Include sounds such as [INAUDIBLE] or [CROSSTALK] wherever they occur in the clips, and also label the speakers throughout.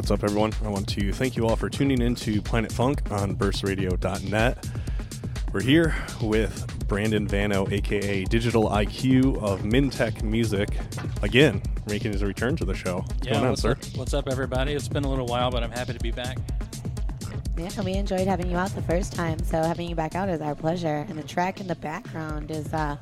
Speaker 1: what's up, everyone? I want to thank you all for tuning in to Planet Funk on burstradio.net. We're here with Brandon Vano, aka Digital IQ of Mintech Music, again, making his return to the show. What's
Speaker 2: Yeah,
Speaker 1: going on,
Speaker 2: what's
Speaker 1: sir?
Speaker 2: up? What's up, everybody? It's been a little while, but I'm happy to be back.
Speaker 3: Yeah, we enjoyed having you out the first time, so having you back out is our pleasure. And the track in the background is uh,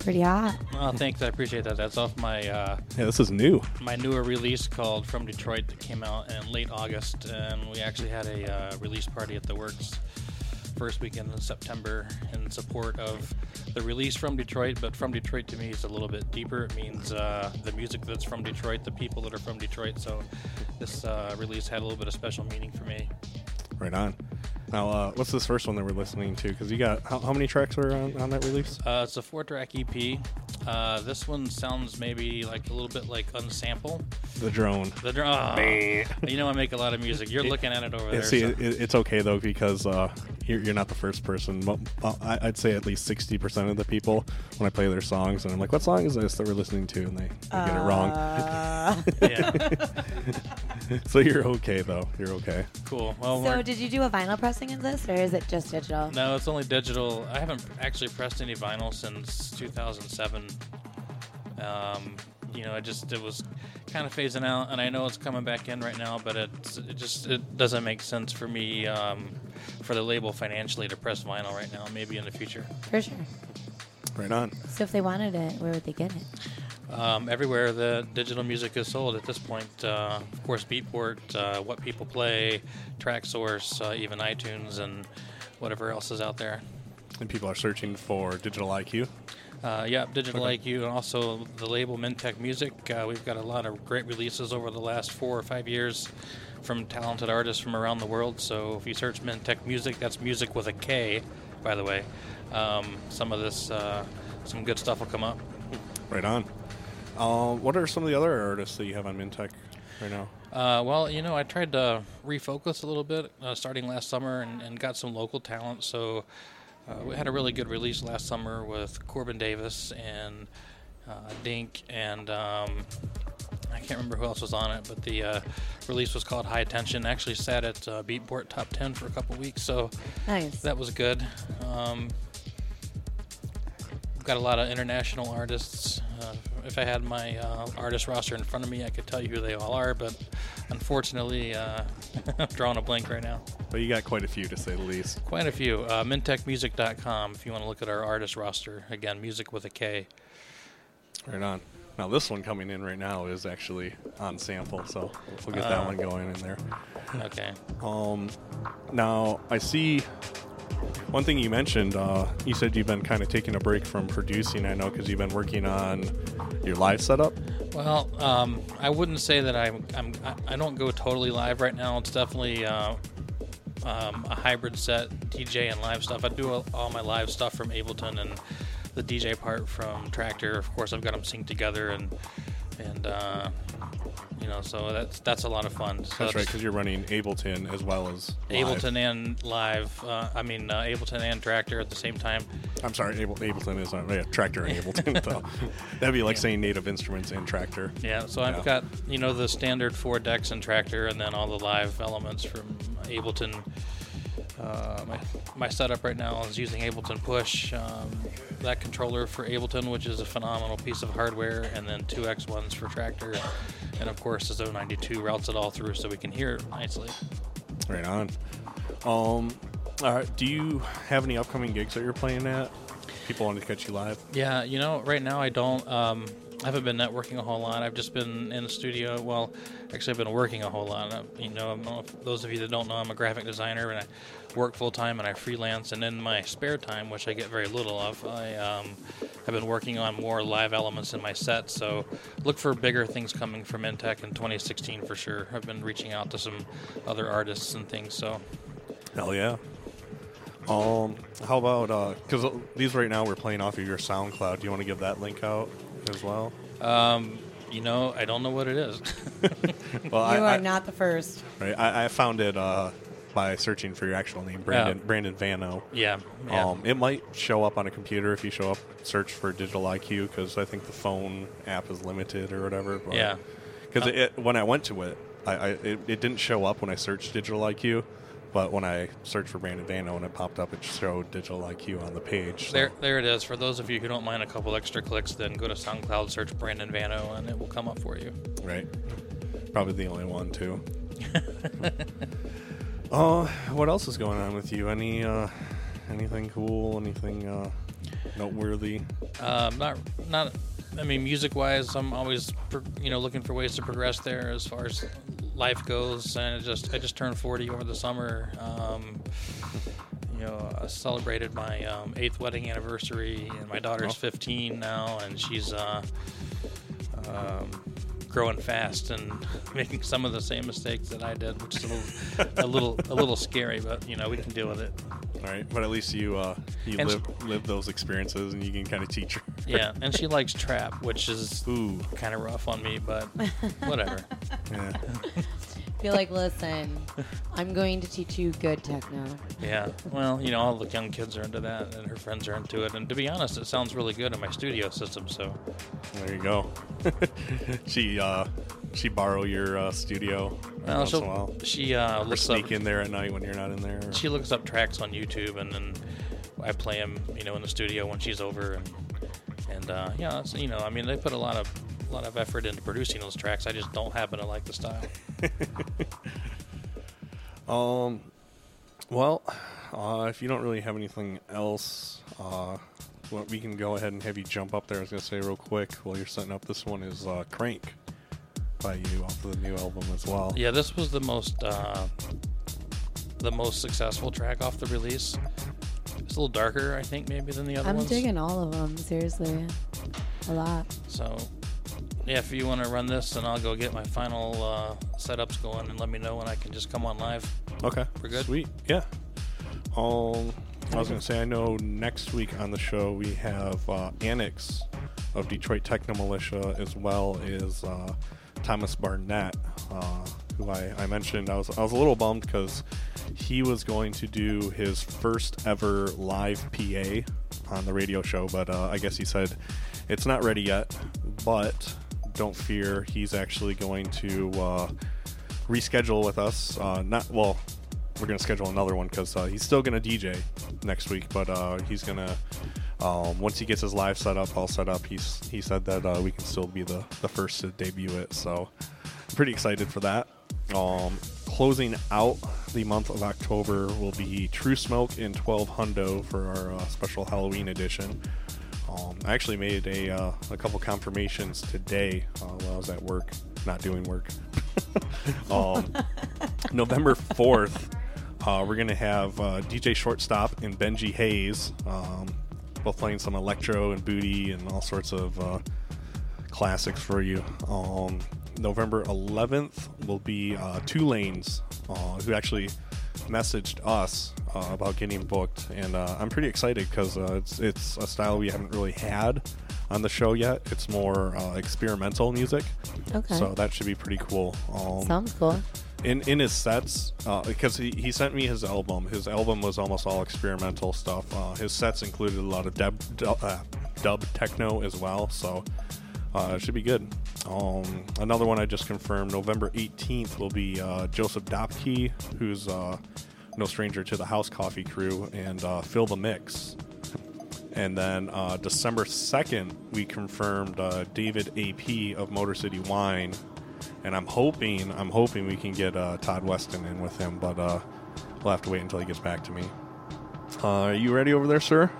Speaker 3: pretty hot.
Speaker 2: Well, thanks. I appreciate that. That's off my uh,
Speaker 1: Yeah, this is new.
Speaker 2: my newer release called From Detroit that came out in late August, and we actually had a uh, release party at the Works first weekend in September in support of the release from Detroit. But from Detroit to me is a little bit deeper. It means uh, the music that's from Detroit, the people that are from Detroit. So this uh, release had a little bit of special meaning for me.
Speaker 1: Right on. Now, uh, what's this first one that we're listening to? Because you got how, how many tracks were on, on that release?
Speaker 2: Uh, it's a four track EP. Uh, this one sounds maybe like a little bit like Unsample.
Speaker 1: The drone.
Speaker 2: The drum. you know, I make a lot of music. You're looking at it over
Speaker 1: Yeah,
Speaker 2: there.
Speaker 1: see,
Speaker 2: so-
Speaker 1: it, it- it's okay though because uh, you're, you're not the first person. But uh, I, I'd say at least sixty percent of the people when I play their songs and I'm like, "What song is this that we're listening to?" and they, they get it wrong.
Speaker 3: Uh, [LAUGHS]
Speaker 2: yeah, [LAUGHS]
Speaker 1: so you're okay though. You're okay.
Speaker 2: cool. Well,
Speaker 3: so, did you do a vinyl pressing of this, or is it just digital?
Speaker 2: no, it's only digital. I haven't actually pressed any vinyl since 2007. Um, you know, it just it was kind of phasing out, and I know it's coming back in right now, but it's it just it doesn't make sense for me um, for the label financially to press vinyl right now. Maybe in the future.
Speaker 3: For sure.
Speaker 1: Right on.
Speaker 3: So, if they wanted it, where would they get it?
Speaker 2: Um, everywhere the digital music is sold at this point. Uh, of course, Beatport, uh, What People Play, Traxsource, uh, even iTunes, and whatever else is out there.
Speaker 1: And people are searching for Digital IQ.
Speaker 2: Uh, yeah, Digital
Speaker 1: Okay.
Speaker 2: IQ, and also the label Mintech Music. Uh, we've got a lot of great releases over the last four or five years from talented artists from around the world. So if you search Mintech Music, that's music with a K, by the way. Um, some of this, uh, some good stuff will come up.
Speaker 1: Right on. Um, what are some of the other artists that you have on Mintech right now?
Speaker 2: Uh, well, you know, I tried to refocus a little bit uh, starting last summer and, and got some local talent. So uh, we had a really good release last summer with Corbin Davis and uh, Dink, and um, I can't remember who else was on it, but the uh, release was called High Tension. Actually, sat at uh, Beatport Top 10 for a couple weeks, so
Speaker 3: Nice.
Speaker 2: that was good. Um, we've got a lot of international artists. Uh, if I had my uh, artist roster in front of me, I could tell you who they all are, but unfortunately, uh, [LAUGHS] I'm drawing a blank right now.
Speaker 1: But you got quite a few to say the least.
Speaker 2: Quite a few. Uh, mintechmusic.com if you want to look at our artist roster. Again, music with a K.
Speaker 1: Right on. Now this one coming in right now is actually on sample, so we'll get that
Speaker 2: Oh.
Speaker 1: one going in there.
Speaker 2: Okay.
Speaker 1: Um, now I see one thing you mentioned. Uh, you said you've been kind of taking a break from producing. I know because you've been working on your live setup.
Speaker 2: Well, um, I wouldn't say that I'm, I'm. I- don't go totally live right now. It's definitely uh, um, a hybrid set, DJ and live stuff. I do all, all my live stuff from Ableton and the DJ part from Traktor. Of course, I've got them synced together and and uh, you know, so that's that's a lot of fun. So
Speaker 1: That's right, because you're running Ableton as well as live.
Speaker 2: Ableton and live. Uh, I mean, uh, Ableton and Traktor at the same time.
Speaker 1: I'm sorry, Able, Ableton is not yeah, Traktor and Ableton. [LAUGHS] though. That'd be like saying Native Instruments and Traktor.
Speaker 2: Yeah, so I've
Speaker 1: Yeah.
Speaker 2: got you know the standard four decks and Traktor, and then all the live elements from Ableton. Uh, my my setup right now is using Ableton Push, um, that controller for Ableton, which is a phenomenal piece of hardware, and then two X ones for Traktor, and of course the Xone 92 routes it all through so we can hear it nicely.
Speaker 1: Right on. Um, all right. Do you have any upcoming gigs that you're playing at? People want to catch you live.
Speaker 2: Yeah, you know, right now I don't. Um, I haven't been networking a whole lot. I've just been in the studio. Well, actually, I've been working a whole lot. Uh, you know, I'm- those of you that don't know, I'm a graphic designer and I work full time and I freelance. And in my spare time, which I get very little of, I um, have been working on more live elements in my set. So look for bigger things coming from Intech in 2016 for sure. I've been reaching out to some other artists and things. So
Speaker 1: Hell yeah. Um, how about because these right now we're playing off of your SoundCloud. Do you want to give that link out as well?
Speaker 2: um, you know, I don't know what it is. [LAUGHS]
Speaker 1: Well,
Speaker 3: you
Speaker 1: I,
Speaker 3: are
Speaker 1: I,
Speaker 3: not the first.
Speaker 1: right, I, I found it uh, by searching for your actual name, Brandon
Speaker 2: Yeah.
Speaker 1: Brandon Vano.
Speaker 2: yeah, yeah.
Speaker 1: Um, it might show up on a computer if you show up search for Digital IQ because I think the phone app is limited or whatever. But,
Speaker 2: Yeah.
Speaker 1: Because it, when I went to it, I, I it, it didn't show up when I searched Digital IQ, but when I searched for Brandon Vano and it popped up, it showed Digital IQ on the page. so-
Speaker 2: There, there it is. For those of you who don't mind a couple extra clicks, then go to SoundCloud, search Brandon Vano, and it will come up for you.
Speaker 1: Right. Probably the only one too. Oh, [LAUGHS] what else is going on with you? Any uh, anything cool? Anything uh, noteworthy?
Speaker 2: Um, not, not. I mean, music-wise, I'm always, you know, looking for ways to progress there as far as life goes. And it just, I just turned 40 over the summer. Um, you know, I celebrated my um, eighth wedding anniversary, and my daughter's
Speaker 1: Oh.
Speaker 2: 15 now, and she's uh, um, growing fast and [LAUGHS] making some of the same mistakes that I did, which is a little, a little, a little scary. But you know, we can deal with it.
Speaker 1: All right, but at least you uh, you
Speaker 2: And-
Speaker 1: live live those experiences and you can kind of teach her.
Speaker 2: Yeah, and she likes trap, which is
Speaker 1: Ooh,
Speaker 2: kind of rough on me, but whatever. [LAUGHS]
Speaker 1: yeah. [LAUGHS]
Speaker 3: Feel like, listen, I'm going to teach you good techno.
Speaker 2: Yeah, well, you know, all the young kids are into that, and her friends are into it. And to be honest, it sounds really good in my studio system. So,
Speaker 1: There you go. [LAUGHS] she uh, she borrow your uh, studio every
Speaker 2: well,
Speaker 1: once in a
Speaker 2: she'll,
Speaker 1: while.
Speaker 2: she uh,
Speaker 1: Or
Speaker 2: looks up
Speaker 1: sneak in there at night when you're not in there. or-
Speaker 2: she looks up tracks on YouTube, and then I play them, you know, in the studio when she's over, and and uh, yeah, it's, you know, I mean, they put a lot of a lot of effort into producing those tracks. I just don't happen to like the style. [LAUGHS]
Speaker 1: Um, well, uh, if you don't really have anything else, uh, well, we can go ahead and have you jump up there. I was gonna say real quick while you're setting up. This one is uh, "Crank" by you off of the new album as well.
Speaker 2: Yeah, this was the most uh, the most successful track off the release. It's a little darker, I think, maybe than the other ones.
Speaker 3: I'm
Speaker 2: ones.
Speaker 3: digging all of them, seriously. A lot.
Speaker 2: So, yeah, if you want to run this, then I'll go get my final uh, setups going and let me know when I can just come on live.
Speaker 1: Okay,
Speaker 2: We're good?
Speaker 1: Sweet, yeah. Um, I was gonna say I know next week on the show we have uh, Annex of Detroit Techno Militia as well as uh, Thomas Barnett, uh, who I, I mentioned. I was I was a little bummed because he was going to do his first ever live PA on the radio show, but uh, I guess he said it's not ready yet. But don't fear, he's actually going to uh, reschedule with us. Uh, not well, we're gonna schedule another one because uh, he's still gonna DJ next week, but uh, he's gonna um, once he gets his live set up, all set up. He's he said that uh, we can still be the the first to debut it, so I'm pretty excited for that. Um, closing out the month of October will be True Smoke in 12 Hundo for our uh, special Halloween edition. Um, I actually made a, uh, a couple confirmations today uh, while I was at work, not doing work. [LAUGHS] um, [LAUGHS] November 4th, uh, we're going to have uh, DJ Shortstop and Benji Hayes, um, both playing some electro and booty and all sorts of uh, classics for you. Um, November 11th will be uh, Two Lanes, uh, who actually messaged us uh, about getting booked, and uh, I'm pretty excited because uh, it's it's a style we haven't really had on the show yet. It's more uh, experimental music,
Speaker 3: Okay.
Speaker 1: so that should be pretty cool. Um,
Speaker 3: Sounds cool.
Speaker 1: in in his sets uh, because he, he sent me his album his album was almost all experimental stuff uh, his sets included a lot of dub, dub, uh, dub techno as well so uh, it should be good um, another one i just confirmed november 18th will be uh, joseph dopke who's uh, no stranger to the house coffee crew and uh, fill the mix and then uh, December 2nd, we confirmed uh, David AP of Motor City Wine and I'm hoping I'm hoping we can get Todd Weston in with him, but we'll have to wait until he gets back to me. Are you ready over there, sir?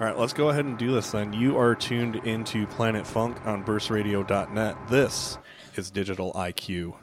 Speaker 1: All right, let's go ahead and do this then. You are tuned into Planet Funk on burstradio.net. This is Digital IQ.